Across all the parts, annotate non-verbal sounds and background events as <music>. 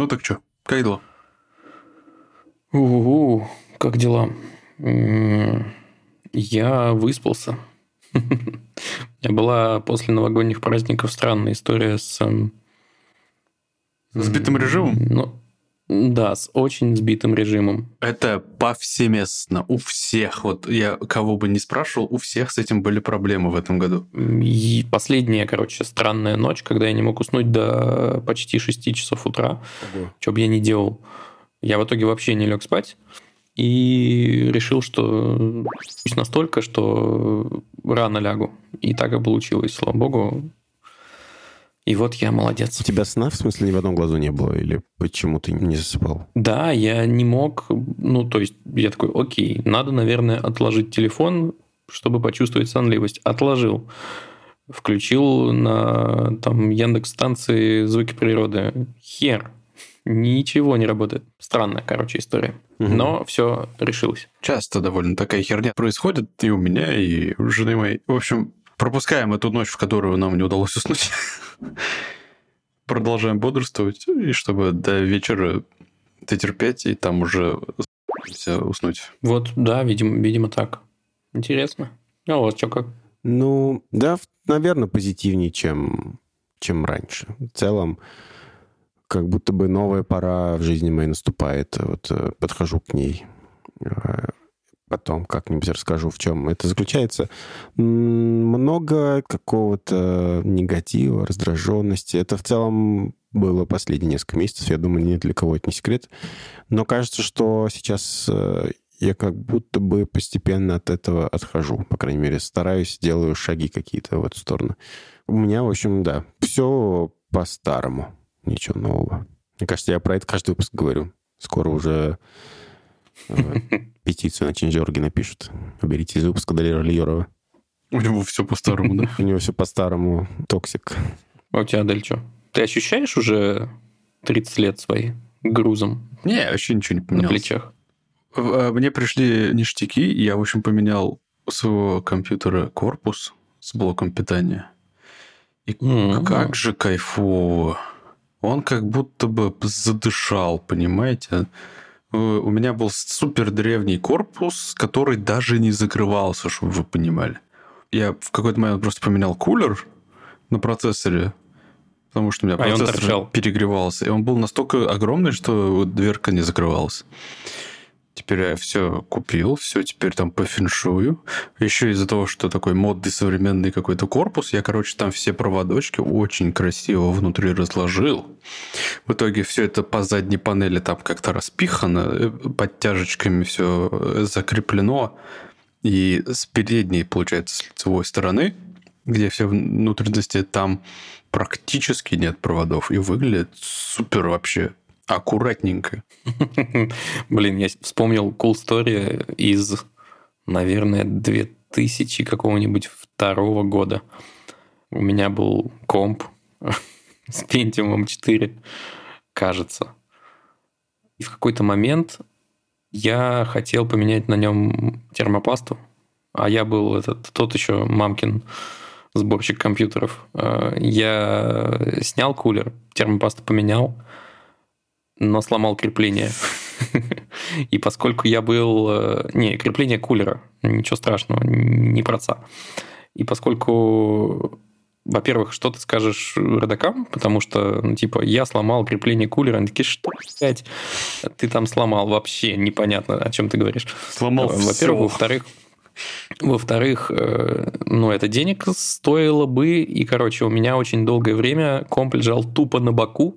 Ну так что, как дела? У-у-у, как дела? Я выспался. <laughs> У меня была после новогодних праздников странная история с... эм, Сбитым режимом? Ну, да, с очень сбитым режимом. Это повсеместно, у всех. Вот я кого бы не спрашивал, у всех с этим были проблемы в этом году. И последняя, короче, странная ночь, когда я не мог уснуть до почти 6 часов утра. Что бы я ни делал. Я в итоге вообще не лег спать. И решил, что пусть настолько, что рано лягу. И так и получилось, слава богу. И вот я молодец. У тебя сна, в смысле, ни в одном глазу не было? Или почему ты не засыпал? Да, я не мог, ну, то есть я такой, окей, надо, наверное, отложить телефон, чтобы почувствовать сонливость. Отложил. Включил на там Яндекс станции звуки природы. Хер. Ничего не работает. Странная, короче, история. Мгм. Но все решилось. Часто довольно такая херня происходит и у меня, и у жены моей. В общем, пропускаем эту ночь, в которую нам не удалось уснуть. <laughs> Продолжаем бодрствовать, и чтобы до вечера дотерпеть, и там уже уснуть. Вот, да, видимо, видимо так. Интересно. А вот что как? Ну, да, наверное, позитивнее, чем, чем раньше. В целом, как будто бы новая пора в жизни моей наступает. Вот э, подхожу к ней. Потом как-нибудь расскажу, в чем это заключается. Много какого-то негатива, раздраженности. Это в целом было последние несколько месяцев. Я думаю, ни для кого это не секрет. Но кажется, что сейчас э, я как будто бы постепенно от этого отхожу. По крайней мере, стараюсь, делаю шаги какие-то в эту сторону. У меня, в общем, да, все по-старому. Ничего нового. Мне кажется, я про это каждый выпуск говорю. Скоро уже петицию на Change.org е напишут. Уберите из выпуска Далера Льерова. У него все по-старому, да? У него все по-старому. Токсик. А у тебя, Адель, что? Ты ощущаешь уже 30 лет свои грузом Не, вообще ничего не на поменялось. плечах? В- а, Мне пришли ништяки, и я, в общем, поменял своего компьютера корпус с блоком питания. И М. как же кайфово. Он как будто бы задышал, понимаете? Э, У меня был супер древний корпус, который даже не закрывался, чтобы вы понимали. Я в какой-то момент просто поменял кулер на процессоре, потому что у меня А, и он процессор перегревался. И он был настолько огромный, что дверка не закрывалась. Теперь я все купил, все теперь там по феншую. Еще из-за того, что такой модный современный какой-то корпус, я, короче, там все проводочки очень красиво внутри разложил. В итоге все это по задней панели там как-то распихано, э, подтяжечками все закреплено. И с передней, получается, с лицевой стороны, где все внутренности, там практически нет проводов. И выглядит супер вообще аккуратненько. <laughs> Блин, я вспомнил cool story из, наверное, 2000 какого-нибудь второго года. У меня был комп <laughs> с Pentium 4, кажется. И в какой-то момент я хотел поменять на нем термопласту, а я был этот тот еще мамкин сборщик компьютеров. Э, Я снял кулер, термопасту поменял, но сломал крепление. И поскольку я был... э, Не, крепление кулера, ничего страшного, не проца. И поскольку, во-первых, что ты скажешь родакам, потому что, ну, типа, я сломал крепление кулера, они такие, что, блядь, ты там сломал вообще, непонятно, о чем ты говоришь. Сломал Во-первых, во-вторых, во-вторых, э, ну, это денег стоило бы, и, короче, у меня очень долгое время комп лежал тупо на боку,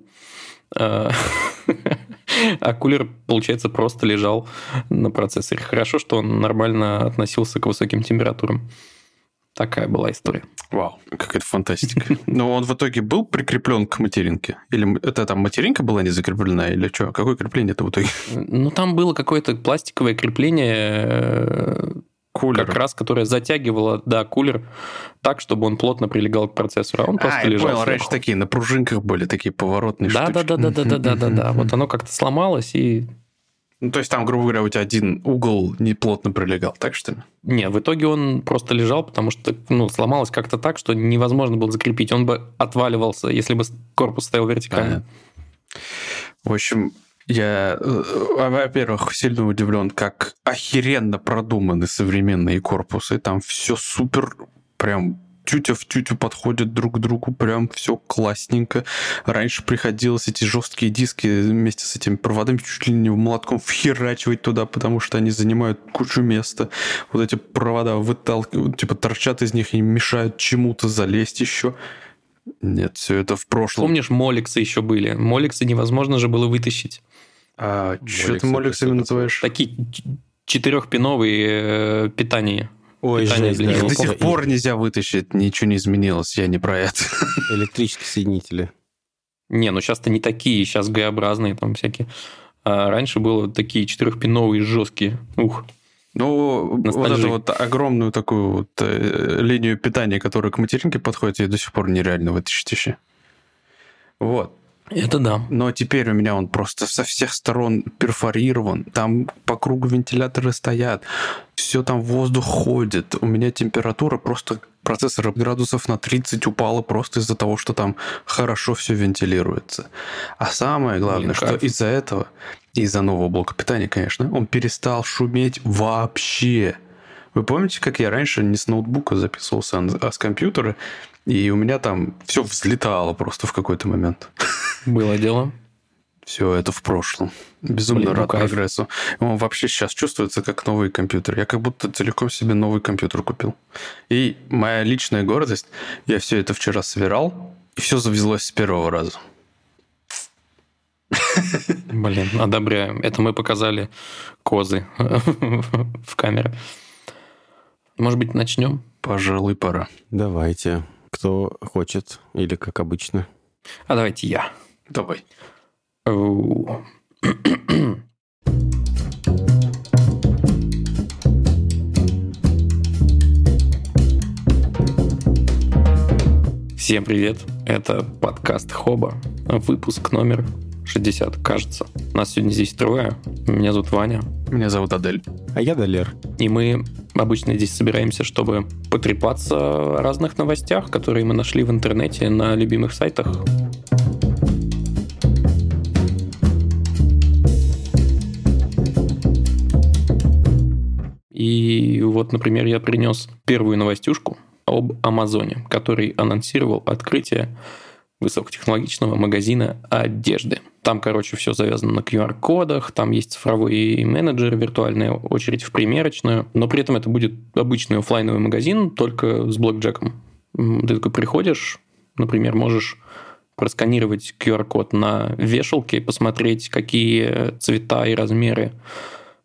а кулер, получается, просто лежал на процессоре. Хорошо, что он нормально относился к высоким температурам. Такая была история. Вау, какая-то фантастика. Но он в итоге был прикреплен к материнке? Или это там материнка была не закреплена, или что? Какое крепление это в итоге? Ну, там было какое-то пластиковое крепление, э, Кулер. как раз, которое затягивало, да, кулер так, чтобы он плотно прилегал к процессору, а он просто а, я лежал понял, сверху. раньше такие на пружинках были, такие поворотные Да, да, штучки. да, да, да, да, да, да, да. Мгм. Вот оно как-то сломалось и Ну, то есть там, грубо говоря, у тебя один угол не плотно прилегал, так что ли? не, в итоге он просто лежал, потому что ну сломалось как-то так, что невозможно было закрепить. Он бы отваливался, если бы корпус стоял вертикально. В общем, я, э, во-первых, сильно удивлен, как охеренно продуманы современные корпусы. Там все супер прям тютя в тютю подходят друг к другу, прям все классненько. Раньше приходилось эти жесткие диски вместе с этими проводами чуть ли не молотком вхерачивать туда, потому что они занимают кучу места. Вот эти провода выталкивают, типа торчат из них и мешают чему-то залезть еще. Нет, все это в прошлом. Помнишь, моликсы еще были? Моликсы невозможно же было вытащить. А что ты моликсами называешь? Такие четырехпиновые э, питания. Ой, Питание жесть, для да, Их до сих пор нельзя вытащить, ничего не изменилось, я не про это. <laughs> Электрические соединители. Не, ну сейчас-то не такие, сейчас Г-образные там всякие. А раньше было такие четырехпиновые жесткие. Ух. Ну, вот эту вот огромную такую вот э, линию питания, которая к материнке подходит, ее до сих пор нереально вытащить еще. Вот. Это да. Но теперь у меня он просто со всех сторон перфорирован. Там по кругу вентиляторы стоят. Все там воздух ходит. У меня температура просто процессора градусов на 30 упала просто из-за того, что там хорошо все вентилируется. А самое главное, Блин, что из-за этого, из-за нового блока питания, конечно, он перестал шуметь вообще. Вы помните, как я раньше не с ноутбука записывался, а с компьютера, и у меня там все взлетало просто в какой-то момент. <laughs> Было дело. Все это в прошлом. Безумно Блин, ну рад кайф. прогрессу. Он вообще сейчас чувствуется как новый компьютер. Я как будто целиком себе новый компьютер купил. И моя личная гордость, я все это вчера собирал, и все завезлось с первого раза. Блин, одобряем. Это мы показали козы <laughs> в камере. Может быть, начнем? Пожалуй, пора. Давайте. Кто хочет, или как обычно. А давайте я. Давай. Всем привет! Это подкаст Хоба, выпуск номер 60, кажется. Нас сегодня здесь трое. Меня зовут Ваня. Меня зовут Адель. А я Далер. И мы обычно здесь собираемся, чтобы потрепаться о разных новостях, которые мы нашли в интернете на любимых сайтах. И вот, например, я принес первую новостюшку об Амазоне, который анонсировал открытие высокотехнологичного магазина одежды. Там, короче, все завязано на QR-кодах, там есть цифровой менеджер, виртуальная очередь в примерочную, но при этом это будет обычный оффлайновый магазин, только с блокджеком. Ты такой приходишь, например, можешь просканировать QR-код на вешалке, посмотреть, какие цвета и размеры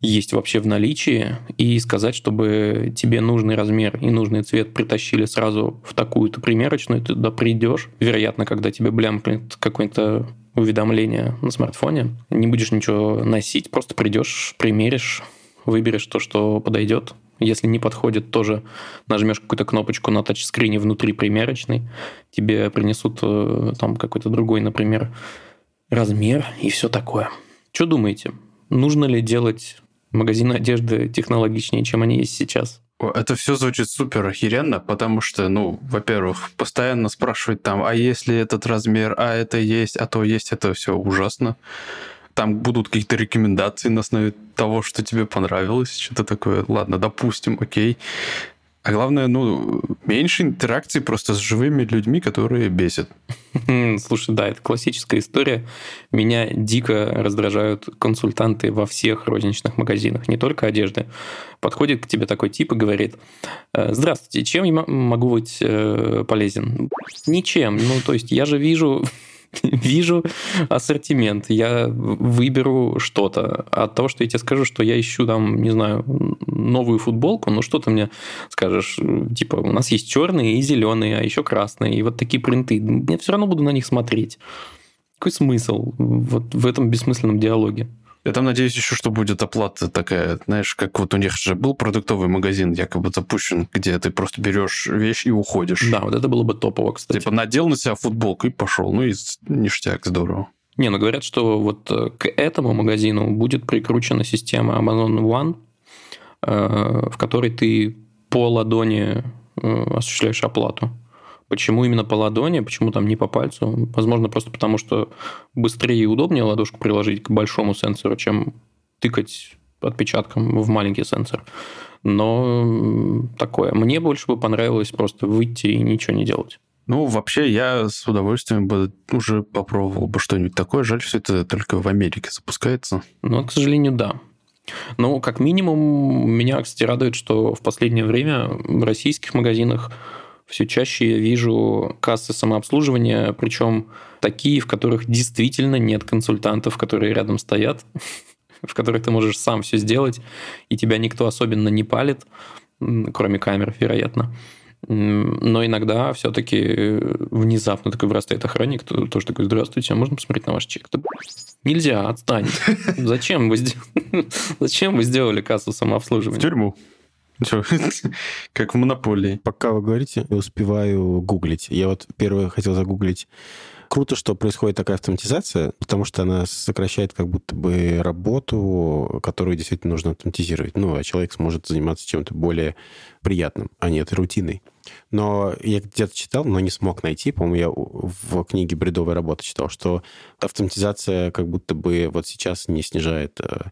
есть вообще в наличии, и сказать, чтобы тебе нужный размер и нужный цвет притащили сразу в такую-то примерочную, ты туда придешь, вероятно, когда тебе блямкнет какое-то уведомление на смартфоне, не будешь ничего носить, просто придешь, примеришь, выберешь то, что подойдет. Если не подходит, тоже нажмешь какую-то кнопочку на тачскрине внутри примерочной, тебе принесут э, там какой-то другой, например, размер и все такое. Что думаете? Нужно ли делать магазины одежды технологичнее, чем они есть сейчас? Это все звучит супер охеренно, потому что, ну, во-первых, постоянно спрашивать там, а если этот размер, а это есть, а то есть, это все ужасно. Там будут какие-то рекомендации на основе того, что тебе понравилось, что-то такое. Ладно, допустим, окей. А главное, ну, меньше интеракции просто с живыми людьми, которые бесят. М, Слушай, да, это классическая история. Меня дико раздражают консультанты во всех розничных магазинах, не только одежды. Подходит к тебе такой тип и говорит, «Э, здравствуйте, чем я могу быть э, полезен? Ничем. Ну, то есть я же вижу <laughs> вижу ассортимент, я выберу что-то. А то, что я тебе скажу, что я ищу там, не знаю, новую футболку, ну что ты мне скажешь? Типа, у нас есть черные и зеленые, а еще красные, и вот такие принты. Я все равно буду на них смотреть. Какой смысл вот в этом бессмысленном диалоге? Я там надеюсь еще, что будет оплата такая, знаешь, как вот у них же был продуктовый магазин якобы запущен, где ты просто берешь вещь и уходишь. Да, вот это было бы топово, кстати. Типа надел на себя футболку и пошел. Ну и ништяк, здорово. Не, ну говорят, что вот э, к этому магазину будет прикручена система Amazon One, э, в которой ты по ладони э, осуществляешь оплату. Почему именно по ладони, почему там не по пальцу? Возможно, просто потому, что быстрее и удобнее ладошку приложить к большому сенсору, чем тыкать отпечатком в маленький сенсор. Но такое. Мне больше бы понравилось просто выйти и ничего не делать. Ну, вообще, я с удовольствием бы уже попробовал бы что-нибудь такое. Жаль, все это только в Америке запускается. Ну, к сожалению, да. Но, как минимум, меня, кстати, радует, что в последнее время в российских магазинах все чаще я вижу кассы самообслуживания, причем такие, в которых действительно нет консультантов, которые рядом стоят, <laughs> в которых ты можешь сам все сделать, и тебя никто особенно не палит, кроме камер, вероятно. Но иногда все-таки внезапно такой вырастает охранник, то тоже такой, здравствуйте, а можно посмотреть на ваш чек? Нельзя, отстань. <laughs> Зачем вы, <laughs> Зачем вы сделали кассу самообслуживания? В тюрьму. <laughs> Как в монополии. Пока вы говорите, я успеваю гуглить. Я вот первое хотел загуглить. Круто, что происходит такая автоматизация, потому что она сокращает как будто бы работу, которую действительно нужно автоматизировать. Ну, а человек сможет заниматься чем-то более приятным, а не этой рутиной. Но я где-то читал, но не смог найти, по-моему, я в книге «Бредовая работа» читал, что автоматизация как будто бы вот сейчас не снижает э,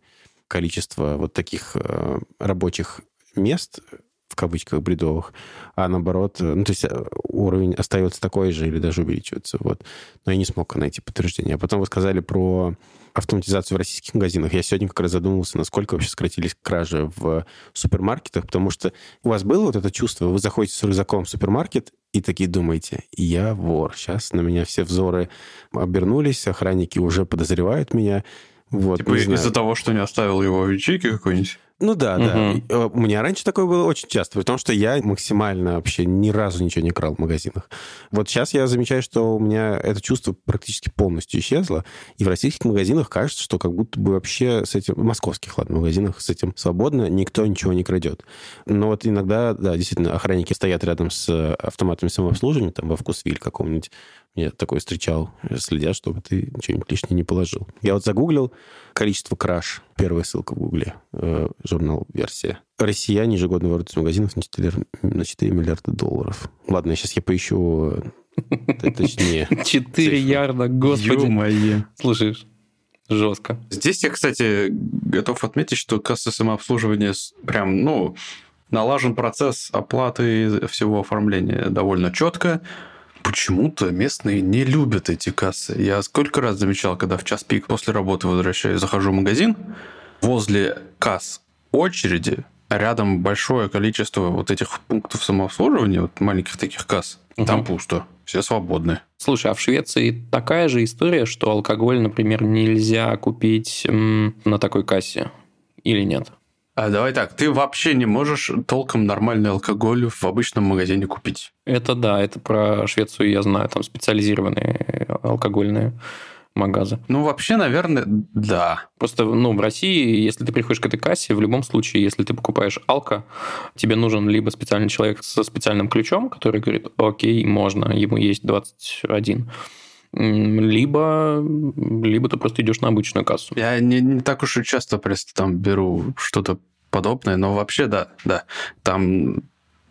количество вот таких э, рабочих мест, в кавычках, бредовых, а наоборот, ну, то есть э, уровень остается такой же или даже увеличивается. Вот. Но я не смог найти подтверждение. А потом вы сказали про автоматизацию в российских магазинах. Я сегодня как раз задумался, насколько вообще сократились кражи в супермаркетах, потому что у вас было вот это чувство, вы заходите с рюкзаком в супермаркет и такие думаете, я вор. Сейчас на меня все взоры обернулись, охранники уже подозревают меня. Вот, типа из-за того, что не оставил его в ячейке какой-нибудь? Ну да, угу. да. У меня раньше такое было очень часто, потому что я максимально вообще ни разу ничего не крал в магазинах. Вот сейчас я замечаю, что у меня это чувство практически полностью исчезло, и в российских магазинах кажется, что как будто бы вообще с этим, в московских, ладно, магазинах с этим свободно, никто ничего не крадет. Но вот иногда, да, действительно, охранники стоят рядом с автоматами самообслуживания, там во вкусвиль каком-нибудь, я такой встречал, следят, чтобы ты что-нибудь лишнее не положил. Я вот загуглил количество краж. Первая ссылка в гугле. Э, журнал «Версия». Россияне ежегодно воруют из магазинов на 4, на 4 миллиарда долларов. Ладно, сейчас я поищу э, точнее. <laughs> 4 ярда, господи. Ё-моё. Слушаешь, жестко. Здесь я, кстати, готов отметить, что касса самообслуживания прям, ну, налажен процесс оплаты всего оформления довольно четко почему-то местные не любят эти кассы. Я сколько раз замечал, когда в час пик после работы возвращаюсь, захожу в магазин, возле касс очереди, рядом большое количество вот этих пунктов самообслуживания, вот маленьких таких касс, угу. там пусто, все свободны. Слушай, а в Швеции такая же история, что алкоголь, например, нельзя купить на такой кассе или нет? А давай так, ты вообще не можешь толком нормальный алкоголь в обычном магазине купить. Это да, это про Швецию я знаю, там специализированные алкогольные магазы. Ну, вообще, наверное, да. Просто, ну, в России, если ты приходишь к этой кассе, в любом случае, если ты покупаешь алко, тебе нужен либо специальный человек со специальным ключом, который говорит, окей, можно, ему есть 21, либо, либо ты просто идешь на обычную кассу. Я не, не так уж и часто просто там беру что-то подобное, но вообще да, да. Там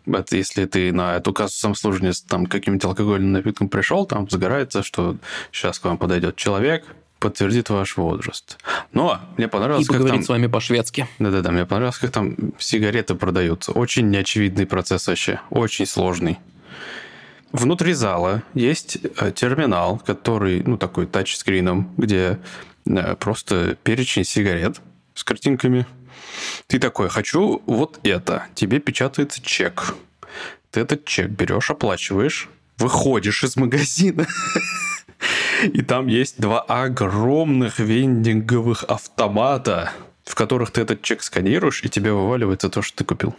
это если ты на эту кассу самослужения с там каким-нибудь алкогольным напитком пришел, там загорается, что сейчас к вам подойдет человек, подтвердит ваш возраст. Но мне понравилось, И поговорить там... с вами по-шведски. Да-да-да, мне понравилось, как там сигареты продаются. Очень неочевидный процесс вообще, очень сложный. Внутри зала есть э, терминал, который, ну, такой тачскрином, где э, просто перечень сигарет с картинками. Ты такой, хочу вот это. Тебе печатается чек. Ты этот чек берешь, оплачиваешь, выходишь из магазина. И там есть два огромных вендинговых автомата, в которых ты этот чек сканируешь, и тебе вываливается то, что ты купил.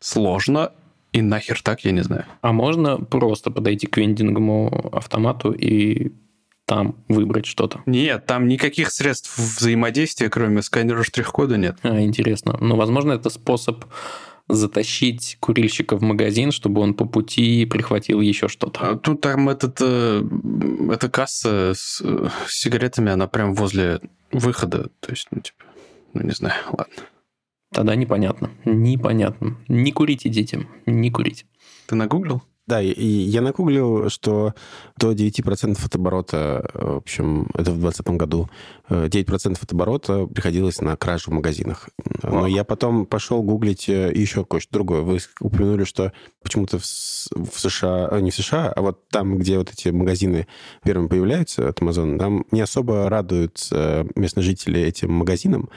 Сложно и нахер так, я не знаю. А можно просто подойти к вендинговому автомату и там выбрать что-то? Нет, там никаких средств взаимодействия, кроме сканера штрих-кода, нет. А, интересно. Ну, возможно, это способ затащить курильщика в магазин, чтобы он по пути прихватил еще что-то. А тут там этот, э, эта касса с, э, с сигаретами, она прям возле выхода. То есть, ну, типа, ну, не знаю, ладно. Тогда непонятно. Непонятно. Не курите детям. Не курите. Ты нагуглил? Да, и, я нагуглил, что до 9% от оборота, в общем, это в 2020 году, 9% от оборота приходилось на кражу в магазинах. Но я потом пошел гуглить э, еще кое-что другое. Вы упомянули, что почему-то в, США, э, не в США, а вот там, где вот эти магазины первыми появляются от Amazon, там не особо радуются местные жители этим магазинам,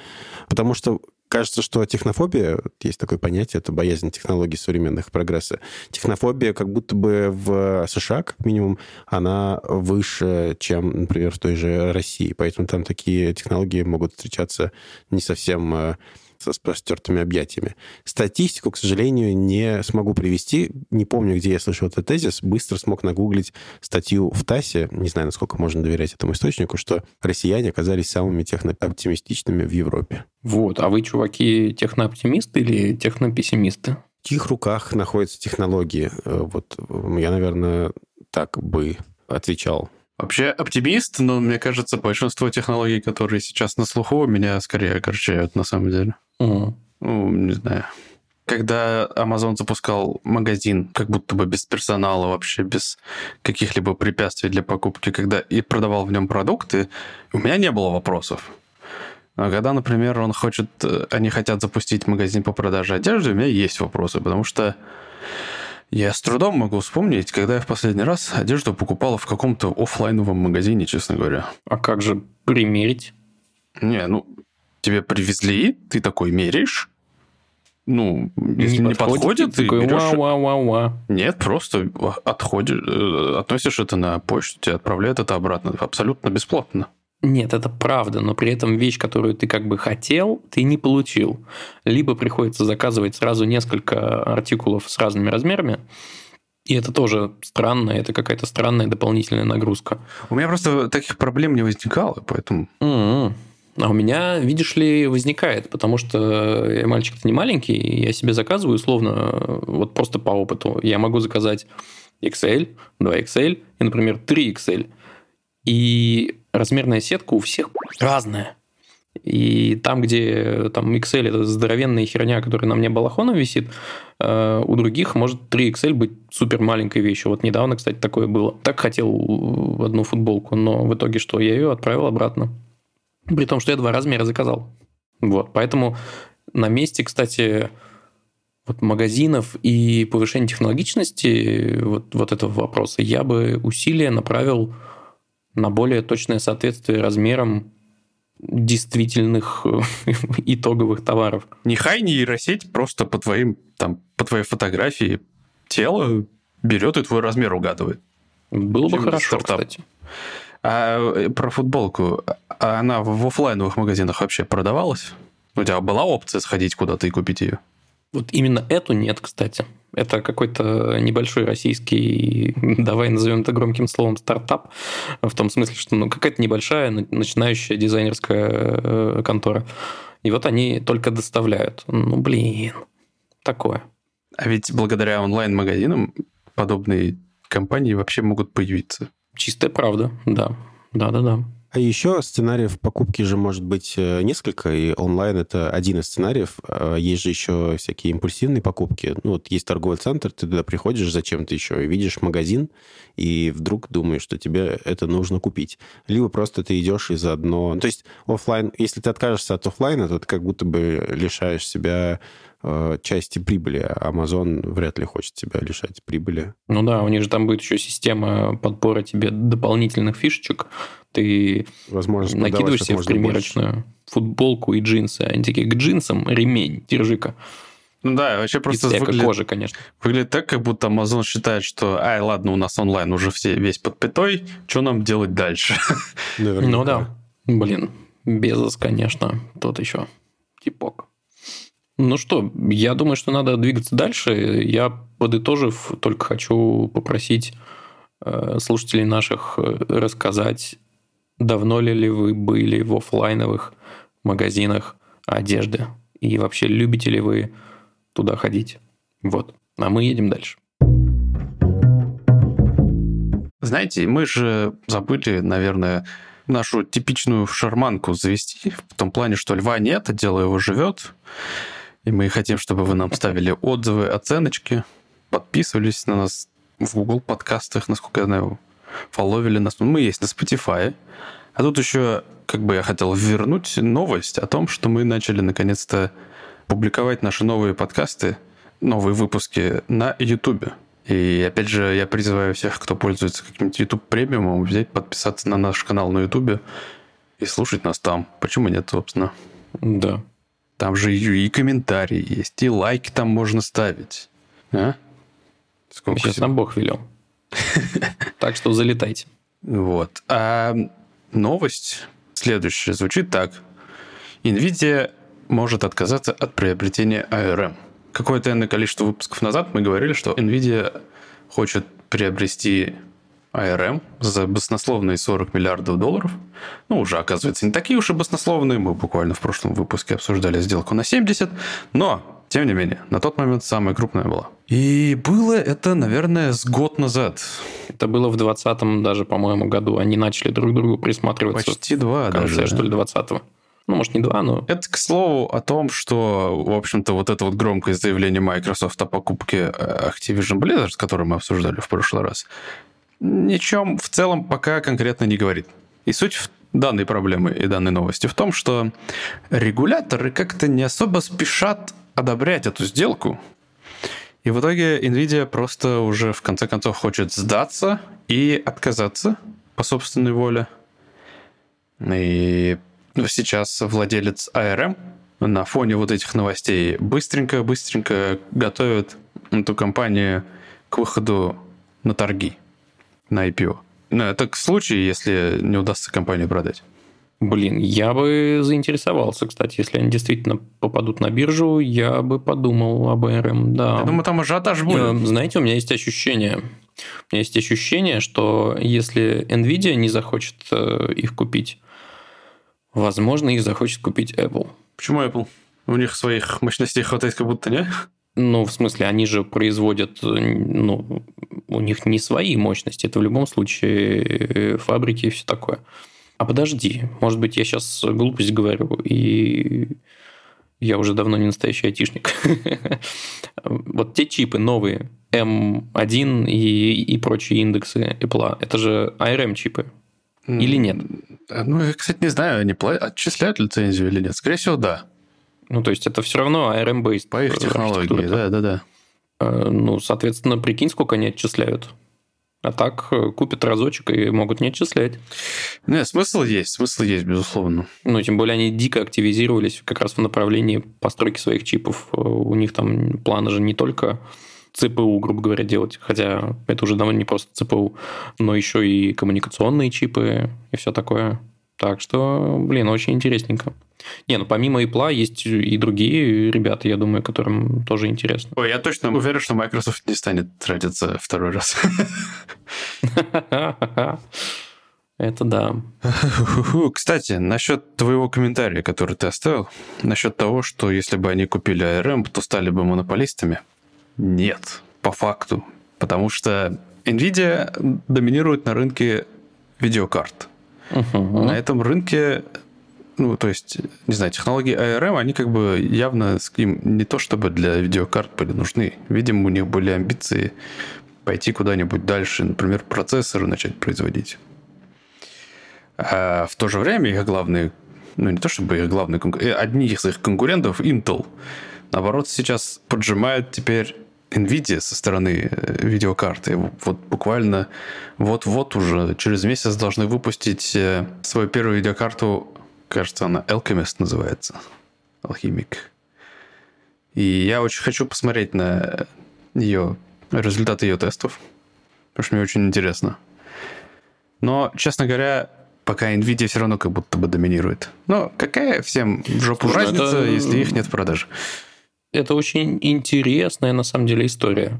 потому что кажется, что технофобия, есть такое понятие, это боязнь технологий современных прогресса. Технофобия как будто бы в США, как минимум, она выше, чем, например, в той же России. Поэтому там такие технологии могут встречаться не совсем э, с простертыми объятиями. Статистику, к сожалению, не смогу привести. Не помню, где я слышал этот тезис. Быстро смог нагуглить статью в ТАССе, не знаю, насколько можно доверять этому источнику, что россияне оказались самыми технооптимистичными в Европе. Вот. А вы, чуваки, технооптимисты или технопессимисты? В чьих руках находятся технологии? Э, вот я, наверное, так бы отвечал. Вообще оптимист, но мне кажется, большинство технологий, которые сейчас на слуху, меня скорее огорчают на самом деле. Угу. Ну, не знаю. Когда Amazon запускал магазин, как будто бы без персонала, вообще без каких-либо препятствий для покупки, когда и продавал в нем продукты, у меня не было вопросов. А когда, например, он хочет, э, они хотят запустить магазин по продаже одежды, у меня есть вопросы, потому что я с трудом могу вспомнить, когда я в последний раз одежду покупала в каком-то офлайновом магазине, честно говоря. А как же примерить? Не, ну, тебе привезли, ты такой меряешь. Ну, если не, не подходит, подходит ты такой, берешь... Ва -ва -ва. Нет, просто отходишь, э, относишь это на почту, тебе отправляют это обратно. Абсолютно бесплатно. Нет, это правда, но при этом вещь, которую ты как бы хотел, ты не получил. Либо приходится заказывать сразу несколько артикулов с разными размерами, и это тоже странно, это какая-то странная дополнительная нагрузка. У меня просто таких проблем не возникало, поэтому... Mm-hmm. А у меня, видишь ли, возникает, потому что я мальчик-то не маленький, я себе заказываю условно, вот просто по опыту. Я могу заказать XL, 2XL и, например, 3XL. И размерная сетка у всех разная. И там, где там XL это здоровенная херня, которая на мне балахоном висит, э, у других может 3XL быть супер маленькой вещью. Вот недавно, кстати, такое было. Так хотел одну футболку, но в итоге что? Я ее отправил обратно. При том, что я два размера заказал. Вот, поэтому на месте, кстати, вот магазинов и повышения технологичности вот, вот этого вопроса я бы усилия направил на более точное соответствие размерам действительных <laughs> итоговых товаров. Не хай нейросеть просто по твоим там по твоей фотографии тело берет и твой размер угадывает. Было бы хорошо, стартап. кстати. А э, про футболку, а она в офлайновых магазинах вообще продавалась? У тебя была опция сходить куда-то и купить ее? Вот именно эту нет, кстати. Это какой-то небольшой российский, давай назовем это громким словом, стартап, в том смысле, что ну, какая-то небольшая начинающая дизайнерская э, контора. И вот они только доставляют. Ну, блин, такое. А ведь благодаря онлайн-магазинам подобные компании вообще могут появиться. Чистая правда, да. Да-да-да. А еще сценариев покупки же может быть э, несколько, и онлайн это один из сценариев. А есть же еще всякие импульсивные покупки. Ну, вот есть торговый центр, ты туда приходишь зачем-то еще, и видишь магазин, и вдруг думаешь, что тебе это нужно купить. Либо просто ты идешь и заодно... То есть офлайн, если ты откажешься от офлайна, то ты как будто бы лишаешь себя части прибыли. А Amazon вряд ли хочет себя лишать прибыли. Ну да, у них же там будет еще система подбора тебе дополнительных фишечек ты Возможно, накидываешь себе в примерочную больше. футболку и джинсы. Они такие, к джинсам ремень, держи-ка. Ну да, вообще просто и выглядит, кожи, конечно. выглядит так, как будто Amazon считает, что, ай, ладно, у нас онлайн уже все весь под пятой, что нам делать дальше? Наверняка. Ну да. Блин, Безос, конечно, тот еще типок. Ну что, я думаю, что надо двигаться дальше. Я, подытожив, только хочу попросить э, слушателей наших э, рассказать давно ли вы были в офлайновых магазинах одежды? И вообще любите ли вы туда ходить? Вот. А мы едем дальше. Знаете, мы же забыли, наверное, нашу типичную шарманку завести, в том плане, что льва нет, а дело его живет. И мы хотим, чтобы вы нам ставили отзывы, оценочки, подписывались на нас в Google подкастах, насколько я знаю, фолловили нас. Мы есть на Spotify. А тут еще, как бы я хотел вернуть новость о том, что мы начали наконец-то публиковать наши новые подкасты, новые выпуски на YouTube. И опять же, я призываю всех, кто пользуется каким-то YouTube премиумом, взять, подписаться на наш канал на YouTube и слушать нас там. Почему нет, собственно? Да. Там же и, комментарии есть, и лайки там можно ставить. А? Сколько Сейчас нам Бог велел. <laughs> Так что залетайте. Вот. А новость следующая звучит так. NVIDIA может отказаться от приобретения ARM. Какое-то количество выпусков назад мы говорили, что NVIDIA хочет приобрести ARM за баснословные 40 миллиардов долларов. Ну, уже, оказывается, не такие уж и баснословные. Мы буквально в прошлом выпуске обсуждали сделку на 70. Но, тем не менее, на тот момент самая крупная была. И было это, наверное, с год назад. Это было в 20-м даже, по-моему, году. Они начали друг к другу присматриваться. Почти два в конце, даже. что ли, 20-го. Ну, может, не два, но... Это, к слову, о том, что, в общем-то, вот это вот громкое заявление Microsoft о покупке э, Activision Blizzard, которое мы обсуждали в прошлый раз, ничем в целом пока конкретно не говорит. И суть данной проблемы и данной новости в том, что регуляторы как-то не особо спешат одобрять эту сделку. И в итоге Nvidia просто уже в конце концов хочет сдаться и отказаться по собственной воле. И сейчас владелец ARM на фоне вот этих новостей быстренько-быстренько готовит эту компанию к выходу на торги на IPO. Ну, это к случаю, если не удастся компанию продать. Блин, я бы заинтересовался, кстати, если они действительно попадут на биржу, я бы подумал об РМ, да. Я думаю, там ажиотаж будет. Э, знаете, у меня есть ощущение, у меня есть ощущение, что если Nvidia не захочет э, их купить, возможно, их захочет купить Apple. Почему Apple? У них своих мощностей хватает как будто, не? Ну, в смысле, они же производят, ну, у них не свои мощности, это в любом случае э, фабрики и все такое. А подожди, может быть, я сейчас глупость говорю, и я уже давно не настоящий айтишник. <laughs> вот те чипы новые, M1 и, и прочие индексы Apple, это же ARM-чипы. Или нет? Ну, я, кстати, не знаю, они отчисляют лицензию или нет. Скорее всего, да. Ну, то есть это все равно ARM-based. По их технологии, да, да, да. Э, ну, соответственно, прикинь, сколько они отчисляют. А так э, купят разочек и могут не отчислять. Не, смысл есть, смысл есть, безусловно. Ну, тем более они дико активизировались как раз в направлении постройки своих чипов. Э, у них там планы же не только ЦПУ, грубо говоря, делать, хотя это уже давно не просто ЦПУ, но еще и коммуникационные чипы и все такое. Так что, блин, очень интересненько. Не, ну помимо Apple есть и другие ребята, я думаю, которым тоже интересно. Ой, я точно уверен, что Microsoft не станет тратиться второй раз. <laughs> Это да. Кстати, насчет твоего комментария, который ты оставил, насчет того, что если бы они купили ARM, то стали бы монополистами. Нет, по факту. Потому что Nvidia доминирует на рынке видеокарт. Uh-huh. На этом рынке ну, то есть, не знаю, технологии ARM, они как бы явно им не то чтобы для видеокарт были нужны. Видимо, у них были амбиции пойти куда-нибудь дальше, например, процессоры начать производить. А в то же время их главные, ну не то чтобы их главные, э, одни из их конкурентов, Intel, наоборот, сейчас поджимает теперь NVIDIA со стороны э, видеокарты. Вот буквально вот-вот уже через месяц должны выпустить э, свою первую видеокарту Кажется, она Alchemist называется. Алхимик. И я очень хочу посмотреть на ее результаты ее тестов, потому что мне очень интересно. Но, честно говоря, пока Nvidia все равно как будто бы доминирует. Но какая всем в жопу Слушай, разница, это... если их нет в продаже? Это очень интересная, на самом деле, история.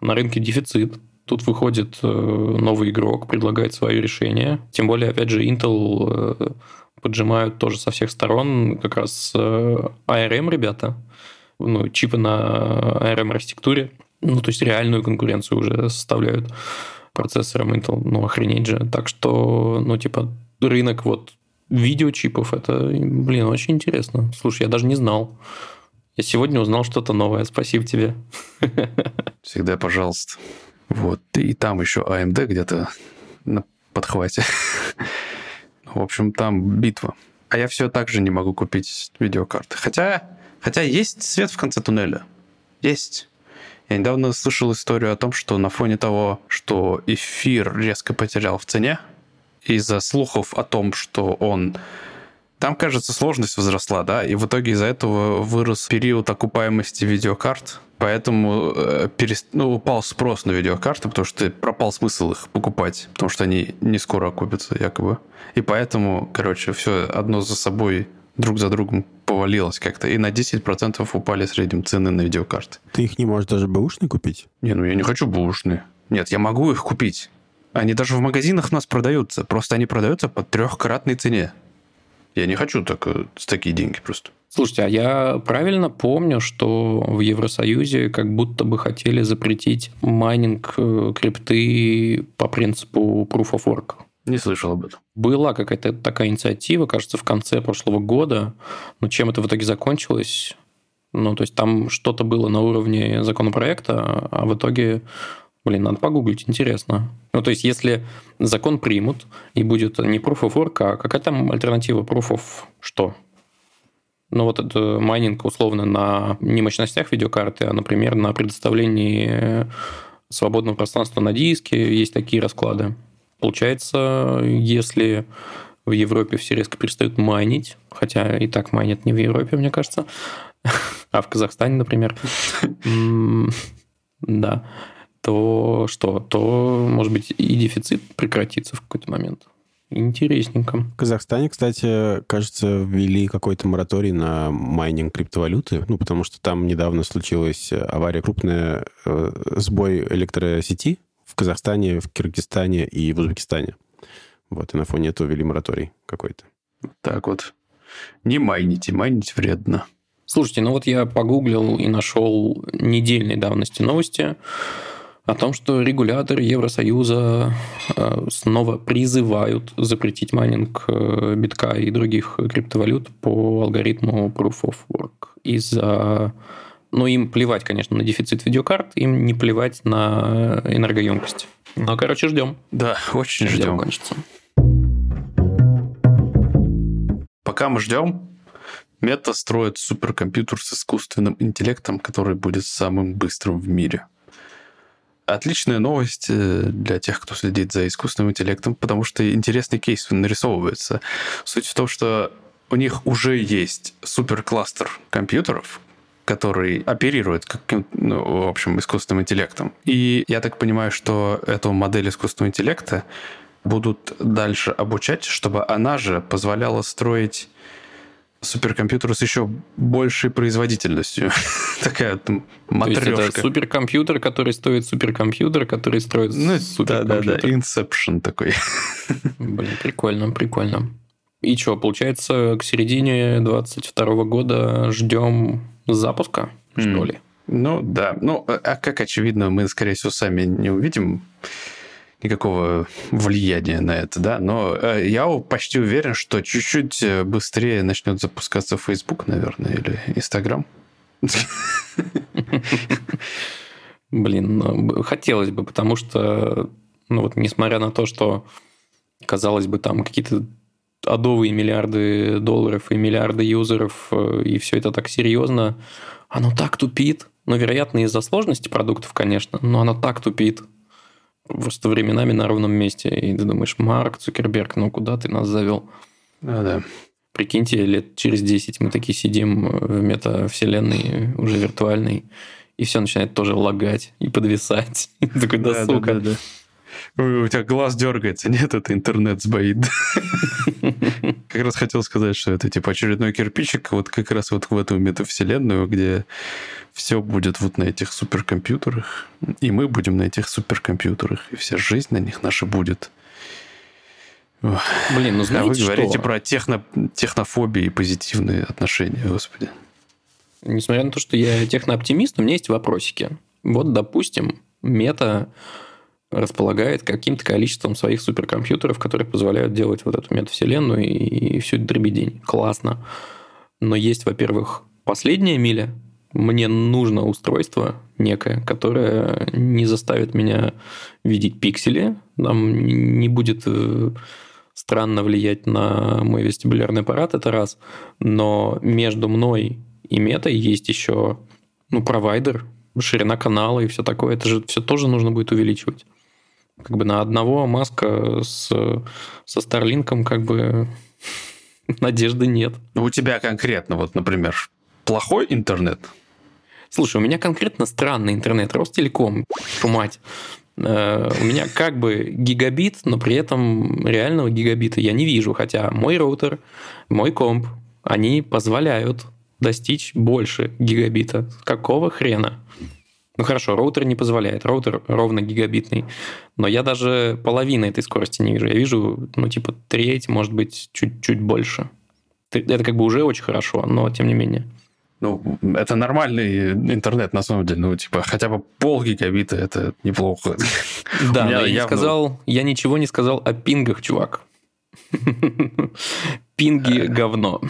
На рынке дефицит. Тут выходит э, новый игрок, предлагает свое решение. Тем более, опять же, Intel э, поджимают тоже со всех сторон как раз ARM э, ребята, ну, чипы на ARM-архитектуре, ну, то есть реальную конкуренцию уже составляют процессорам Intel, ну, охренеть же. Так что, ну, типа, рынок вот видеочипов, это, блин, очень интересно. Слушай, я даже не знал. Я сегодня узнал что-то новое. Спасибо тебе. <laughs> Всегда пожалуйста. Вот. И там еще AMD где-то на подхвате. <laughs> В общем, там битва. А я все так же не могу купить видеокарты. Хотя, хотя есть свет в конце туннеля. Есть. Я недавно слышал историю о том, что на фоне того, что эфир резко потерял в цене, из-за слухов о том, что он там, кажется, сложность возросла, да, и в итоге из-за этого вырос период окупаемости видеокарт, поэтому э, перест... ну, упал спрос на видеокарты, потому что пропал смысл их покупать, потому что они не скоро окупятся, якобы. И поэтому, короче, все одно за собой друг за другом повалилось как-то, и на 10% упали в среднем цены на видеокарты. Ты их не можешь даже бэушные купить? Не, ну я не хочу бэушные. Нет, я могу их купить. Они даже в магазинах у нас продаются, просто они продаются по трехкратной цене. Я не хочу так, э, с такие деньги просто. Слушайте, а я правильно помню, что в Евросоюзе как будто бы хотели запретить майнинг э, крипты по принципу Proof of Work? Не слышал об этом. Была какая-то такая инициатива, кажется, в конце прошлого года. Но чем это в итоге закончилось? Ну, то есть там что-то было на уровне законопроекта, а в итоге Блин, надо погуглить, интересно. Ну, то есть, если закон примут, и будет не Proof of Work, а какая там альтернатива Proof of что? Ну, вот это майнинг условно на не мощностях видеокарты, а, например, на предоставлении свободного пространства на диске. Есть такие расклады. Получается, если в Европе все резко перестают майнить, хотя и так майнят не в Европе, мне кажется, <laughs> а в Казахстане, например, <laughs> да, то что? То, может быть, и дефицит прекратится в какой-то момент. Интересненько. В Казахстане, кстати, кажется, ввели какой-то мораторий на майнинг криптовалюты, ну, потому что там недавно случилась авария крупная, э, сбой электросети в Казахстане, в Киргизстане и в Узбекистане. Вот, и на фоне этого ввели мораторий какой-то. Так вот. Не майните, майнить вредно. Слушайте, ну вот я погуглил и нашел недельной давности новости о том, что регуляторы Евросоюза э, снова призывают запретить майнинг э, битка и других криптовалют по алгоритму Proof of Work. Из-за... Ну, им плевать, конечно, на дефицит видеокарт, им не плевать на энергоемкость. Но, короче, ждем. Да, очень ждем. Кончится. Пока мы ждем, Мета строит суперкомпьютер с искусственным интеллектом, который будет самым быстрым в мире. Отличная новость э, для тех, кто следит за искусственным интеллектом, потому что интересный кейс нарисовывается. Суть в том, что у них уже есть суперкластер компьютеров, который оперирует каким ну, в общем, искусственным интеллектом. И я так понимаю, что эту модель искусственного интеллекта будут дальше обучать, чтобы она же позволяла строить суперкомпьютер с еще большей производительностью. <laughs> Такая там матрешка. То есть это суперкомпьютер, который стоит суперкомпьютер, который строит ну, суперкомпьютер. Да-да-да, Inception такой. <laughs> Блин, прикольно, прикольно. И что, получается, к середине 22 года ждем запуска, что ли? Ну, да. Ну, а как очевидно, мы, скорее всего, сами не увидим никакого влияния на это, да, но э, я почти уверен, что чуть-чуть э, быстрее начнет запускаться Facebook, наверное, или Instagram. Блин, ну, хотелось бы, потому что, ну вот, несмотря на то, что, казалось бы, там какие-то адовые миллиарды долларов и миллиарды юзеров, э, и все это так серьезно, оно так тупит. Ну, вероятно, из-за сложности продуктов, конечно, но оно так тупит просто временами на ровном месте. И ты думаешь, Марк Цукерберг, ну куда ты нас завел? Да, да. Прикиньте, лет через 10 мы такие сидим в метавселенной, уже виртуальной, и все начинает тоже лагать и подвисать. <laughs> такой, да, сука. Да, да, да. У тебя глаз дергается, нет, это интернет сбоит. <laughs> Как раз хотел сказать, что это типа очередной кирпичик вот как раз вот в эту метавселенную, где все будет вот на этих суперкомпьютерах, и мы будем на этих суперкомпьютерах, и вся жизнь на них наша будет. Блин, ну знаете а вы что? говорите про техно, технофобию и позитивные отношения, господи. Несмотря на то, что я технооптимист, у меня есть вопросики. Вот, допустим, мета располагает каким-то количеством своих суперкомпьютеров, которые позволяют делать вот эту метавселенную и, и всю эту дребедень. Классно. Но есть, во-первых, последняя миля, мне нужно устройство некое, которое не заставит меня видеть пиксели, там не будет э, странно влиять на мой вестибулярный аппарат, это раз. Но между мной и метой есть еще ну, провайдер, ширина канала и все такое. Это же все тоже нужно будет увеличивать. Как бы на одного маска с, со Starlink ом как бы <laughs> надежды нет. У тебя конкретно, вот, например, плохой интернет? Слушай, у меня конкретно странный интернет. Ростелеком, мать. Э, у меня как бы гигабит, но при этом реального гигабита я не вижу. Хотя мой роутер, мой комп, они позволяют достичь больше гигабита. Какого хрена? Ну хорошо, роутер не позволяет, роутер ровно гигабитный, но я даже половины этой скорости не вижу. Я вижу, ну типа треть, может быть, чуть-чуть больше. Это как бы уже очень хорошо, но тем не менее. Ну, это нормальный интернет, на самом деле. Ну, типа, хотя бы пол гигабита это неплохо. Да, но я не сказал, я ничего не сказал о пингах, чувак. <laughs> Пинги говно.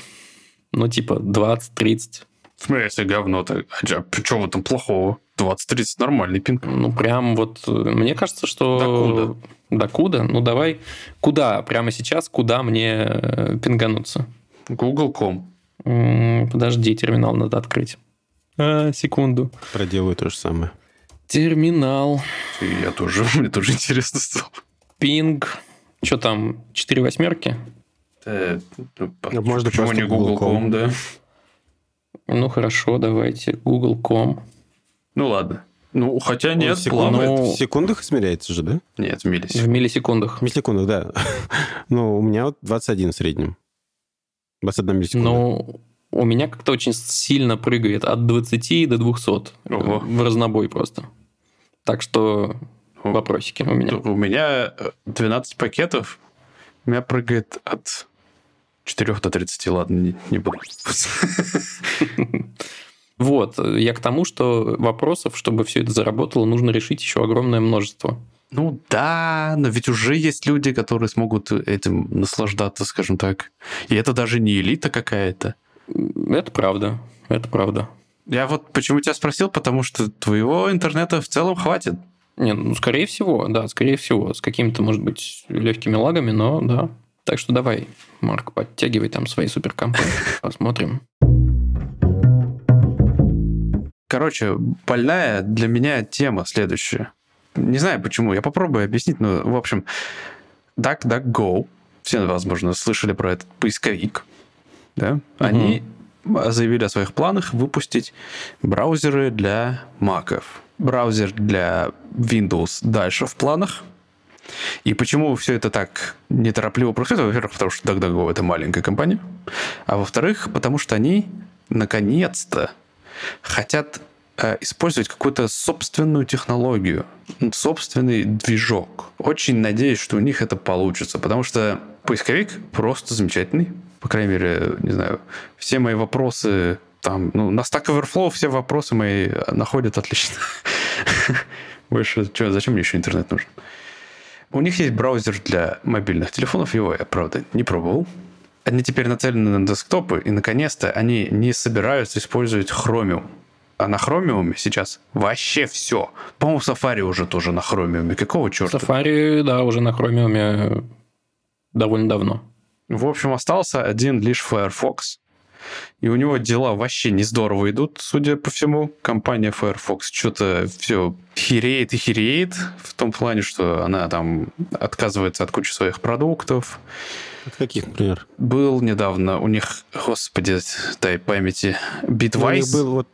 Ну, типа, 20-30. В смысле говно-то? А что в этом плохого? 20-30 нормальный пинг. Ну, прям вот, э, мне кажется, что... Докуда? Докуда? Ну, давай, куда? Прямо сейчас, куда мне э, пингануться? Google.com. Подожди, терминал надо открыть. А, секунду. Проделаю то же самое. Терминал. Я тоже, <laughs> мне тоже интересно стало. Пинг. Что там, 4 восьмерки? Э, ну, ну, можно почему не Google.com, да? Ну, хорошо, давайте. Google.com. Ну, ладно. Ну, хотя нет, в, секунд... ну... в секундах измеряется же, да? Нет, в миллисекундах. В миллисекундах. В миллисекундах, да. <laughs> ну, у меня вот 21 в среднем. 21 миллисекунда. Ну, у меня как-то очень сильно прыгает от 20 до 200. Ого. В разнобой просто. Так что вопросики у меня. У меня 12 пакетов. У меня прыгает от 4 до 30. Ладно, не, не буду. Вот, я к тому, что вопросов, чтобы все это заработало, нужно решить еще огромное множество. Ну да, но ведь уже есть люди, которые смогут этим наслаждаться, скажем так. И это даже не элита какая-то. Это правда, это правда. Я вот почему тебя спросил, потому что твоего интернета в целом хватит. Не, ну, скорее всего, да, скорее всего. С какими-то, может быть, легкими лагами, но да. Так что давай, Марк, подтягивай там свои суперкомпы. <laughs> Посмотрим. Короче, больная для меня тема следующая. Не знаю почему, я попробую объяснить, но, в общем, DuckDuckGo, все, возможно, слышали про этот поисковик, да? Угу. Они заявили о своих планах выпустить браузеры для маков. Браузер для Windows дальше в планах. И почему все это так неторопливо происходит? Во-первых, потому что DuckDuckGo — это маленькая компания. А во-вторых, потому что они наконец-то хотят Э, использовать какую-то собственную технологию, собственный движок. Очень надеюсь, что у них это получится, потому что поисковик просто замечательный. По крайней мере, не знаю, все мои вопросы там, ну, на Stack Overflow все вопросы мои находят отлично. <laughs> Больше, что, зачем мне еще интернет нужен? У них есть браузер для мобильных телефонов, его я, правда, не пробовал. Они теперь нацелены на десктопы, и, наконец-то, они не собираются использовать Chromium. А на хромиуме сейчас вообще все. По-моему, Safari уже тоже на хромиуме. Какого черта? Safari, да, уже на хромиуме довольно давно. В общем, остался один лишь Firefox. И у него дела вообще не здорово идут, судя по всему. Компания Firefox что-то все хереет и хереет в том плане, что она там отказывается от кучи своих продуктов. От каких, например? Был недавно у них, господи, дай памяти, Bitwise. Ну, у них был вот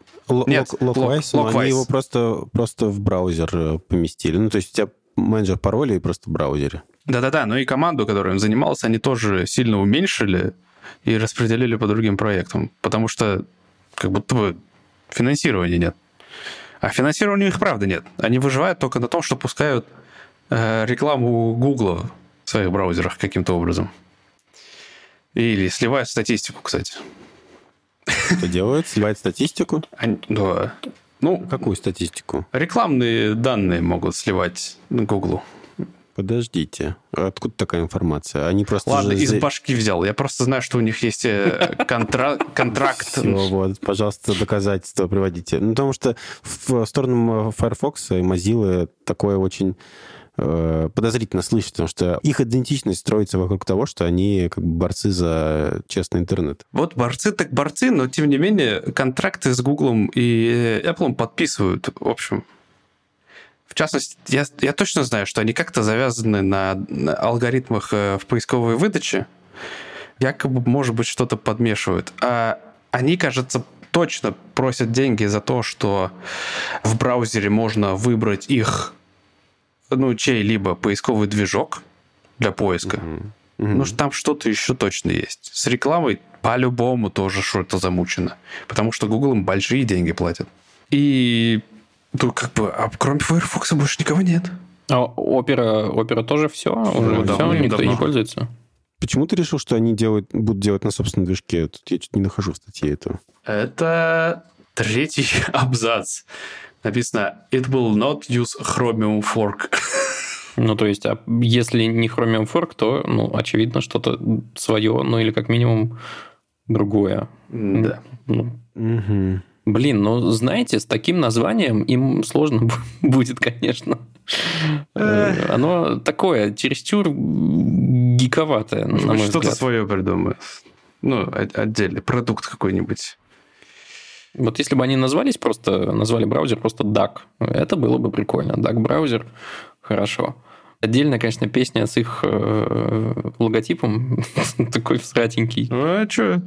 нет, Lockwise, но они его просто, просто в браузер э, поместили. Ну, то есть у тебя менеджер паролей просто в браузере. Да-да-да, но и команду, которой он занимался, они тоже сильно уменьшили и распределили по другим проектам, потому что как будто бы финансирования нет. А финансирования у них правда нет. Они выживают только на том, что пускают э, рекламу Гугла в своих браузерах каким-то образом. Или сливают статистику, кстати. Что делают? Сливают статистику? Они, да. Ну, Какую статистику? Рекламные данные могут сливать Гуглу. Подождите. Откуда такая информация? Они просто Ладно, же... из башки взял. Я просто знаю, что у них есть э, контра- контракт. Все, вот, пожалуйста, доказательства приводите. Ну, потому что в сторону Firefox и Mozilla такое очень э, подозрительно слышать, потому что их идентичность строится вокруг того, что они как бы борцы за честный интернет. Вот борцы так борцы, но тем не менее контракты с Google и Apple подписывают, в общем. В частности, я, я точно знаю, что они как-то завязаны на, на алгоритмах э, в поисковой выдаче. Якобы, может быть, что-то подмешивают. А они, кажется, точно просят деньги за то, что в браузере можно выбрать их, ну, чей-либо поисковый движок для поиска. Mm-hmm. Ну, там что-то еще точно есть. С рекламой по-любому тоже что-то замучено. Потому что Google им большие деньги платят. И ну, как бы, а кроме Firefox больше никого нет. А опера, опера тоже все? Уже Ну, все, давно, никто давно. не пользуется? Почему ты решил, что они делают, будут делать на собственном движке? Тут я что-то не нахожу в статье этого. Это третий <laughs> абзац. Написано «It will not use Chromium Fork». Ну, то есть, а если не Chromium Fork, то, ну, очевидно, что-то свое, ну, или как минимум другое. Да. Ну, Угу. Блин, ну, знаете, с таким названием им сложно бу- <laughs> будет, конечно. Э, Оно такое, чересчур гиковатое, на мой что-то свое придумаю. Ну, отдельный продукт какой-нибудь. Вот если бы они назвались просто, назвали браузер просто DAC, это было бы прикольно. DAC браузер, хорошо. Отдельная, конечно, песня с их э, логотипом, <laughs> такой всратенький. А что?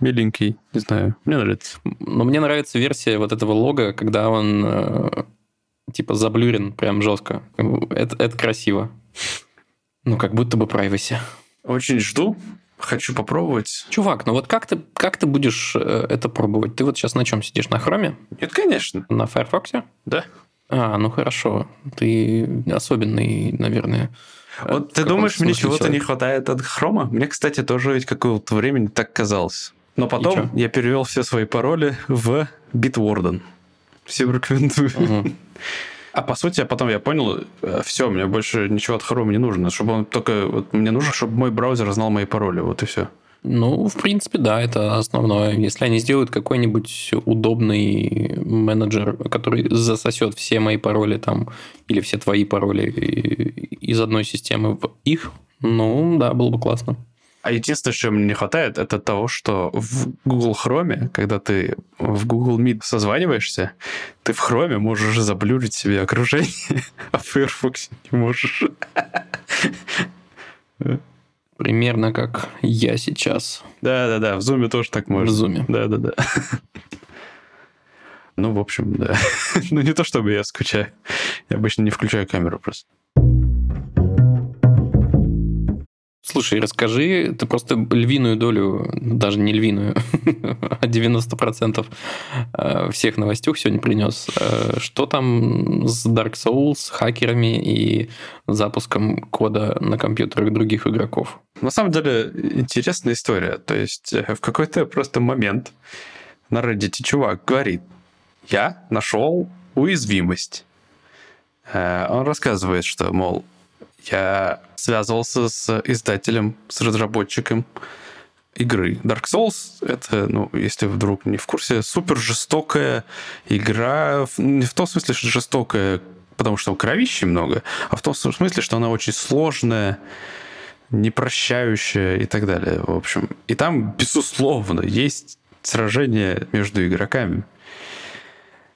Миленький, не знаю. Мне нравится. Но мне нравится версия вот этого лога, когда он э, типа заблюрен прям жестко. Это, это красиво. Ну, как будто бы privacy. Очень жду. Хочу попробовать. Чувак, ну вот как ты, как ты будешь э, это пробовать? Ты вот сейчас на чем сидишь? На хроме? Нет, конечно. На Firefox? Да. А, ну хорошо. Ты особенный, наверное. Вот ты думаешь, мне чего-то не хватает от хрома? Мне, кстати, тоже ведь какого-то времени так казалось. Но потом я перевел все свои пароли в Bitwarden. Всем рекомендую. Мгм. А по сути, а потом я понял, все, мне больше ничего от Chrome не нужно, чтобы он только... Вот мне нужно, чтобы мой браузер знал мои пароли, вот и все. Ну, в принципе, да, это основное. Если они сделают какой-нибудь удобный менеджер, который засосет все мои пароли там, или все твои пароли и- из одной системы в их, ну, да, было бы классно. А единственное, что мне не хватает, это того, что в Google Chrome, когда ты в Google Meet созваниваешься, ты в Chrome можешь заблюрить себе окружение, <laughs> а в Firefox не можешь. Примерно как я сейчас Да-да-да, в Zoom тоже так в можно. зуме. Да-да-да. Ну, в общем, да. <laughs> Ну, не то чтобы я скучаю. Я обычно не включаю камеру просто. Слушай, расскажи, ты просто львиную долю, даже не львиную, <laughs> а 90% э, всех новостюх сегодня принес. Э, Что там с Dark Souls, хакерами и запуском кода на компьютерах других игроков? На самом деле, интересная история. То есть, э, в какой-то просто момент на Reddit чувак говорит, я нашел уязвимость. Он рассказывает, что, мол, я связывался с издателем, с разработчиком игры. Dark Souls — это, ну, если вдруг не в курсе, супер жестокая игра. Не в том смысле, что жестокая, потому что там много, а в том смысле, что она очень сложная, непрощающая и так далее, в общем. И там, безусловно, есть сражение между игроками.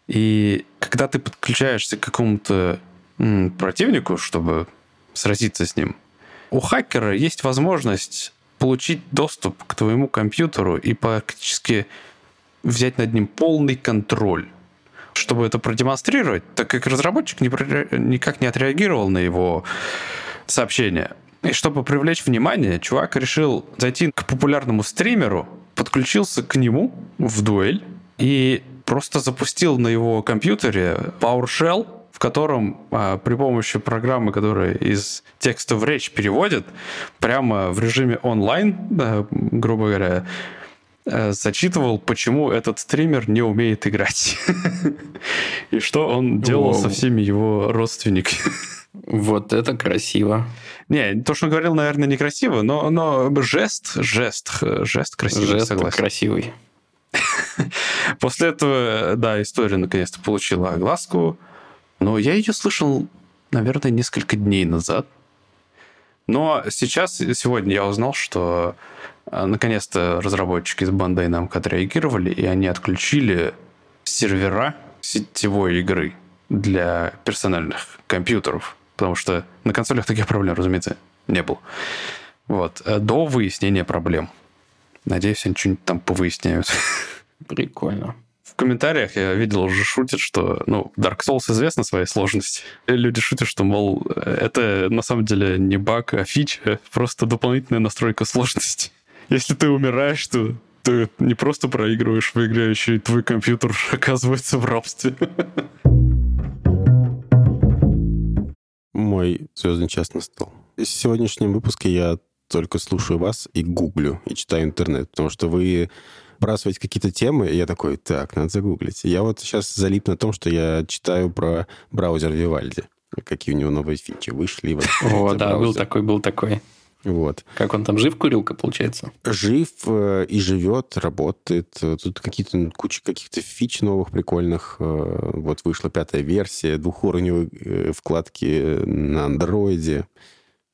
И когда ты подключаешься к какому-то противнику, чтобы сразиться с ним, у хакера есть возможность получить доступ к твоему компьютеру и практически взять над ним полный контроль. Чтобы это продемонстрировать, так как разработчик не никак не отреагировал на его сообщение. И чтобы привлечь внимание, чувак решил зайти к популярному стримеру, подключился к нему в дуэль и просто запустил на его компьютере PowerShell, в котором а, при помощи программы, которая из текста в речь переводит, прямо в режиме онлайн, да, грубо говоря, э, зачитывал, почему этот стример не умеет играть. <laughs> И что он делал со всеми его родственниками. <laughs> Вот это красиво. Не, то, что он говорил, наверное, некрасиво, но, но жест, жест, жест красивый, Жест согласен. красивый. <laughs> После этого, да, история наконец-то получила огласку. Но я ее слышал, наверное, несколько дней назад. Но сейчас, сегодня я узнал, что э, наконец-то разработчики из Bandai Namco отреагировали, и они отключили сервера сетевой игры для персональных компьютеров. Потому что на консолях таких проблем, разумеется, не было. Вот. э, До выяснения проблем. Надеюсь, они что-нибудь там повыясняют. Прикольно. В комментариях я видел, уже шутят, что, ну, Dark Souls известна своей сложности. И люди шутят, что, мол, это на самом деле не баг, а фича, просто дополнительная настройка сложности. <laughs> Если ты умираешь, то ты не просто проигрываешь в игре, а еще и твой компьютер оказывается в рабстве. Мой звездный час настал. В сегодняшнем выпуске я только слушаю вас и гуглю, и читаю интернет, потому что вы бросаете какие-то темы, и я такой, так, надо загуглить. Я вот сейчас залип на том, что я читаю про браузер Вивальди. Какие у него новые фичи вышли. вот <laughs> О, да, был браузер. такой, был такой. Вот. Как он там жив, курилка, получается? Жив э, и живет, работает. Э, Тут какие-то куча каких-то фич новых прикольных. Э, Вот вышла пятая версия, двухуровневые э, вкладки на андроиде.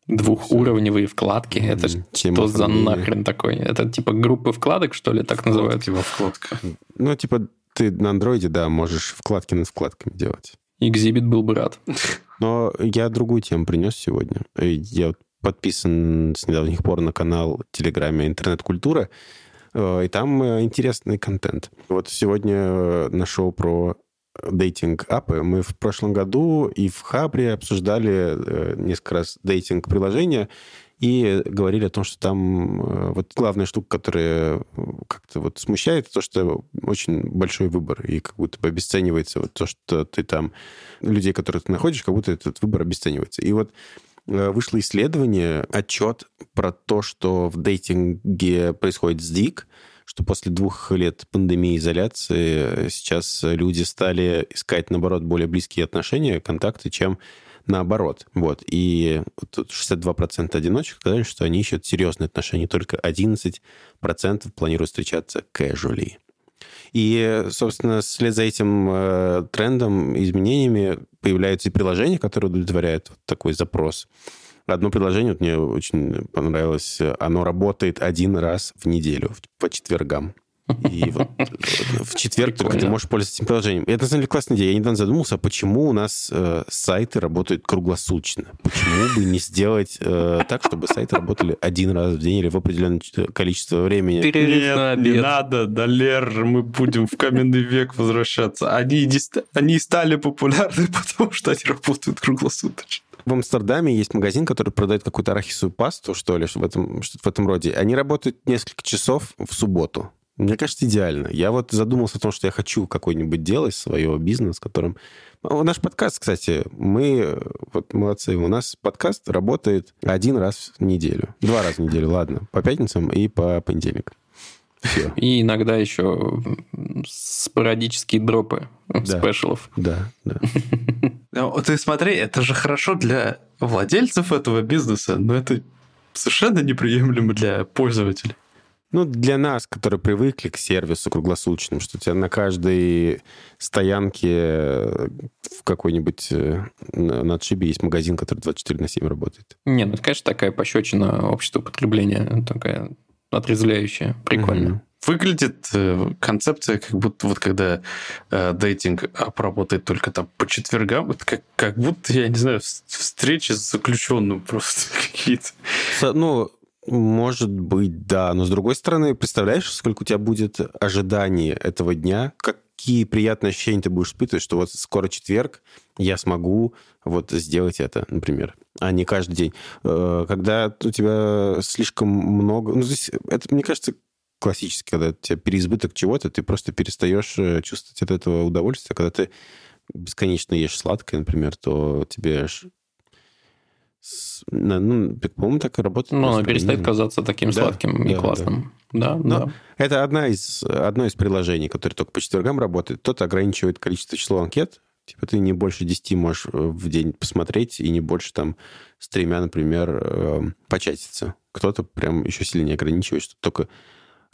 Двухуровневые вкладки. Это ж Тема что за нахрен такой? Это типа группы вкладок, что ли, так называют? во вкладках. Ну, типа, ты на андроиде, да, можешь вкладки над вкладками делать. Экзибит был бы рад. Но я другую тему принес сегодня. Я подписан с недавних пор на канал в Телеграме «Интернет-культура», э, и там э, интересный контент. Вот сегодня э, нашел про дейтинг-апы. Мы в прошлом году и в Хабре обсуждали э, несколько раз дейтинг-приложения и говорили о том, что там э, вот главная штука, которая э, как-то вот смущает, то, что очень большой выбор, и как будто бы обесценивается вот то, что ты там, людей, которых ты находишь, как будто этот выбор обесценивается. И вот вышло исследование, отчет про то, что в дейтинге происходит сдвиг, что после двух лет пандемии изоляции э, сейчас люди стали искать, наоборот, более близкие отношения, контакты, чем наоборот. Вот. И тут 62% одиночек сказали, что они ищут серьезные отношения, только 11% планируют встречаться casually. И, собственно, вслед за этим э, трендом, изменениями появляются и приложения, которые удовлетворяют вот такой запрос. Одно приложение вот мне очень понравилось. Оно работает один раз в неделю, по четвергам. И вот <laughs> в четверг только ты можешь пользоваться этим приложением. И это, на самом деле, классная идея. Я недавно задумался, а почему у нас э, сайты работают круглосуточно? Почему бы не сделать э, так, чтобы сайты работали один раз в день или в определенное количество времени? Перерыв на Нет, не надо, Далер, мы будем в каменный век возвращаться. Они, не они стали популярны, <laughs> потому что они работают круглосуточно. В Амстердаме есть магазин, который продает какую-то арахисовую пасту, что ли, в этом, что-то в этом роде. Они работают несколько часов в субботу. Мне кажется, идеально. Я вот задумался о том, что я хочу какой-нибудь делать свое бизнес, которым... Наш подкаст, кстати, мы вот молодцы. У нас подкаст работает один раз в неделю. Два раза в неделю, ладно. По пятницам и по понедельникам. Все. И иногда еще спорадические дропы Да. спешалов. Да, да. <laughs> Ну, Ты смотри, это же хорошо для владельцев этого бизнеса, но это совершенно неприемлемо для пользователей. Ну, для нас, которые привыкли к сервису круглосуточному, что у тебя на каждой стоянке э, в какой-нибудь э, на отшибе есть магазин, который 24 на 7 работает. Не, ну это, конечно, такая пощечина общества потребления, такая отрезвляющая, прикольно. Мгм. Выглядит э, концепция, как будто вот когда э, дейтинг работает только там по четвергам, это как, как будто, я не знаю, вс- встречи с заключенным просто <laughs> какие-то. Ну, может быть, да. Но с другой стороны, представляешь, сколько у тебя будет ожиданий этого дня, какие приятные ощущения ты будешь испытывать, что вот скоро четверг, я смогу вот сделать это, например, а не каждый день. Э, Когда у тебя слишком много... Ну, здесь, это, мне кажется, классически, когда у тебя переизбыток чего-то, ты просто перестаешь э, чувствовать от этого удовольствие. Когда ты бесконечно ешь сладкое, например, то тебе ну, по-моему, так и работает. Ну, просто. перестает Ну, казаться таким Да, сладким и да, классным. Да, Но да. Это одна из, одно из приложений, которое только по четвергам работает. Тот ограничивает количество число анкет. Типа ты не больше 10 можешь э, в день посмотреть, и не больше там с тремя, например, э, початиться. Кто-то прям еще сильнее ограничивает, что только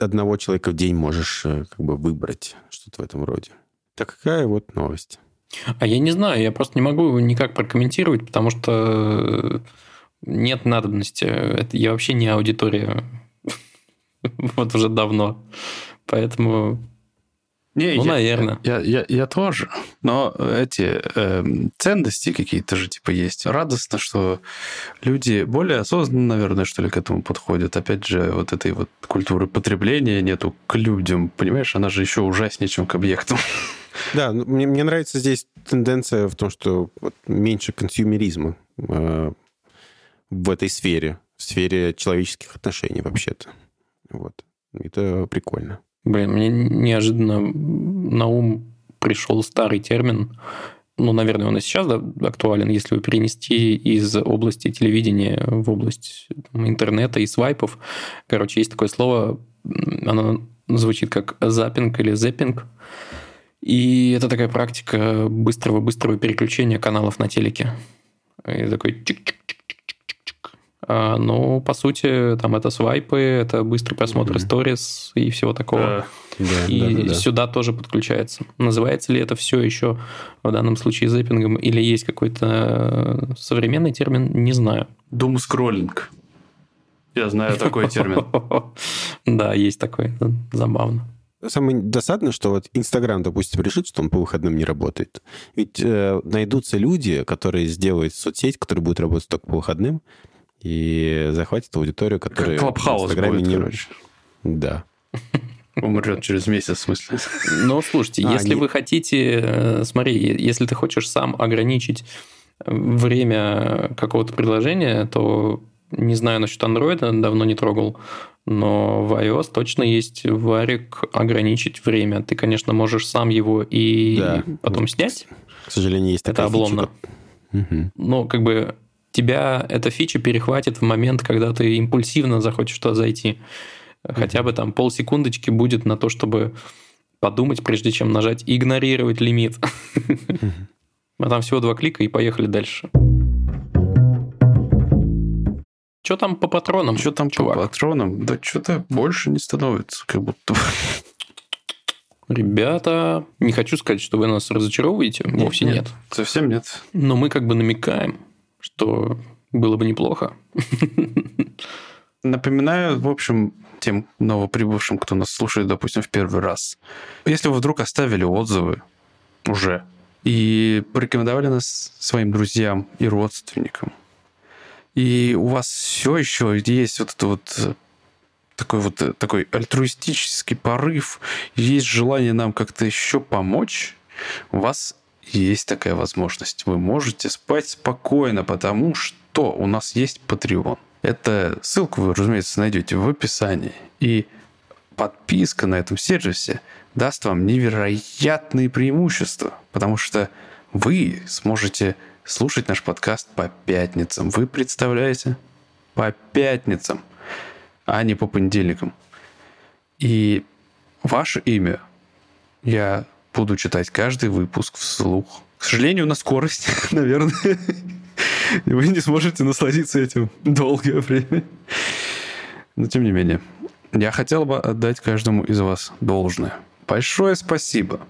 одного человека в день можешь э, как бы выбрать, что-то в этом роде. Такая вот новость. А я не знаю, я просто не могу никак прокомментировать, потому что нет надобности. Это, я вообще не аудитория. <laughs> Вот уже давно. Поэтому, Не, ну, я- наверное. Я, я, я тоже. Но эти эм, ценности какие-то же типа есть. Радостно, что люди более осознанно, наверное, что ли, к этому подходят. Опять же, вот этой вот культуры потребления нету к людям. Понимаешь, она же еще ужаснее, чем к объектам. <laughs> Да, ну, мне, мне нравится здесь тенденция в том, что меньше консюмеризма э, в этой сфере, в сфере человеческих отношений вообще-то. Вот. Это прикольно. Блин, мне неожиданно на ум пришел старый термин. Ну, наверное, он и сейчас да, актуален, если его перенести из области телевидения в область там, интернета и свайпов. Короче, есть такое слово, оно звучит как запинг или зеппинг. И это такая практика быстрого-быстрого переключения каналов на телеке. И такой чик-чик-чик-чик-чик. А, ну, по сути, там это свайпы, это быстрый просмотр сторис и всего такого. Да, И да, да, да. сюда тоже подключается. Называется ли это все еще в данном случае зэппингом или есть какой-то э, современный термин, не знаю. Дум скроллинг. Я знаю такой термин. <laughs> Да, есть такой. Забавно. Самое досадное, что вот Инстаграм, допустим, решит, что он по выходным не работает. Ведь э, найдутся люди, которые сделают соцсеть, которая будет работать только по выходным, и захватит аудиторию, которая Как в Инстаграме будет, не... короче. Да. <laughs> Умрет через месяц, в смысле. <laughs> Ну, слушайте, А, если не- вы хотите, э, смотри, если ты хочешь сам ограничить время какого-то приложения, то не знаю насчет андроида, давно не трогал, но в iOS точно есть варик ограничить время. Ты, конечно, можешь сам его и Да. потом снять, К сожалению, есть это такая фича, обломно. как- Мгм. Но как бы тебя эта фича перехватит в момент, когда ты импульсивно захочешь туда зайти. Хотя бы там полсекундочки будет на то, чтобы подумать, прежде чем нажать игнорировать лимит. А там всего два клика и поехали дальше. Что там по патронам? Что там чувак? по патронам? Да что-то больше не становится, как будто. Ребята, не хочу сказать, что вы нас разочаровываете, вовсе нет. Совсем нет. Но мы как бы намекаем, что было бы неплохо. Напоминаю, в общем, тем новоприбывшим, кто нас слушает, допустим, в первый раз. Если вы вдруг оставили отзывы уже и порекомендовали нас своим друзьям и родственникам, и у вас все еще есть вот это вот э, такой вот э, такой альтруистический порыв, есть желание нам как-то еще помочь, вас есть такая возможность. Вы можете спать спокойно, потому что у нас есть Patreon. Это ссылку вы, разумеется, найдете в описании. И подписка на этом сервисе даст вам невероятные преимущества, потому что вы сможете слушать наш подкаст по пятницам. Вы представляете? По пятницам, а не по понедельникам. И ваше имя я буду читать каждый выпуск вслух. К сожалению, на скорость, <laughs> наверное. Вы не сможете насладиться этим долгое время. Но тем не менее, я хотел бы отдать каждому из вас должное. Большое спасибо.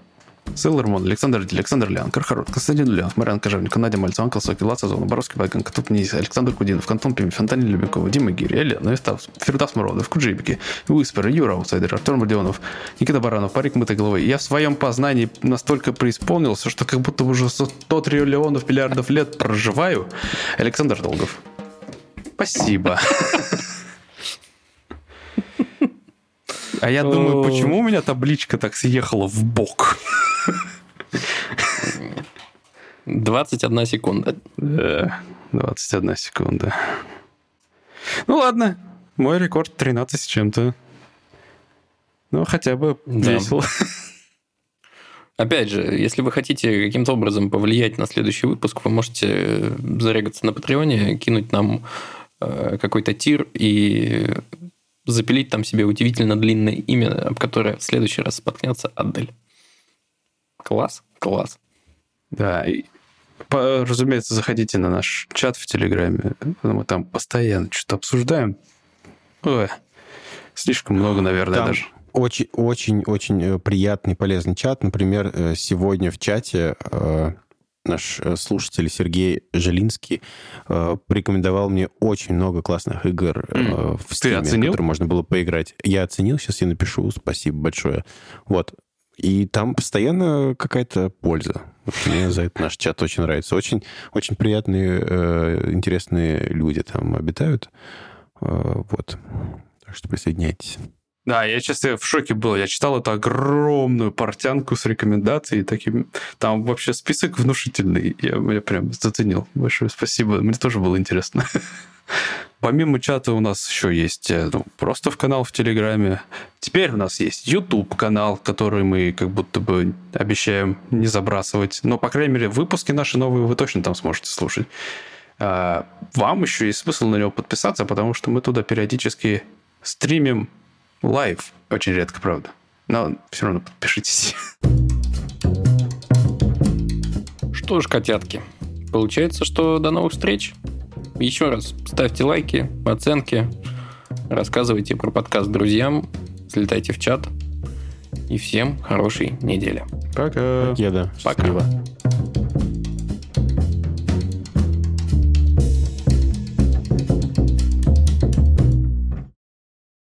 Селлермон, Александр Диль, Александр Лян, Кархарот, Константин Ульянов, Марьян Кожевник, Надя Мальцев, Анкл Соки, Лаца Зона, Боровский Байган, Катуп Низ, Александр Кудинов, Кантон Пими, Фонтанин Любенкова, Дима Гири, Елена Истав, Фердас Мородов, Куджибики, Уиспер, Юра Аутсайдер, Артур Мардионов, Никита Баранов, Парик Мытой Головой. Я в своем познании настолько преисполнился, что как будто уже 100 триллионов миллиардов лет проживаю. Александр Долгов. Спасибо. <laughs> А я думаю, почему у меня табличка так съехала в бок? 21 секунда. Да, 21 секунда. Ну ладно, мой рекорд 13 с чем-то. Ну, хотя бы Да. весело. Опять же, если вы хотите каким-то образом повлиять на следующий выпуск, вы можете зарегаться на Патреоне, кинуть нам э, какой-то тир и запилить там себе удивительно длинное имя, об которое в следующий раз споткнется Адель. Класс, класс. Да, и, по, разумеется, заходите на наш чат в Телеграме. Мы там постоянно что-то обсуждаем. Ой, слишком много, наверное, Там даже. Очень, очень, очень э, приятный, полезный чат. Например, э, сегодня в чате э, наш э, слушатель Сергей Желинский э, порекомендовал мне очень много классных игр э, в Steam, оценил? которые можно было поиграть. Я оценил, сейчас я напишу, спасибо большое. Вот. И там постоянно какая-то польза. Мне за это наш чат очень нравится. Очень, очень приятные, э, интересные люди там обитают. Э, вот. Так что присоединяйтесь. Да, я, честно, в шоке был. Я читал эту огромную портянку с рекомендацией. Таким... Там вообще список внушительный. Я, я прям заценил. Большое спасибо. Мне тоже было интересно. <laughs> Помимо чата у нас еще есть э, ну, просто в канал в Телеграме. Теперь у нас есть YouTube канал, который мы как будто бы обещаем не забрасывать. Но, по крайней мере, выпуски наши новые вы точно там сможете слушать. А, Вам еще есть смысл на него подписаться, потому что мы туда периодически стримим live. Очень редко, правда. Но все равно подпишитесь. Что ж, котятки, получается, что до новых встреч. Еще раз ставьте лайки, оценки, рассказывайте про подкаст друзьям, слетайте в чат. И всем хорошей недели. Пока. Еда. Пока. Счастливо.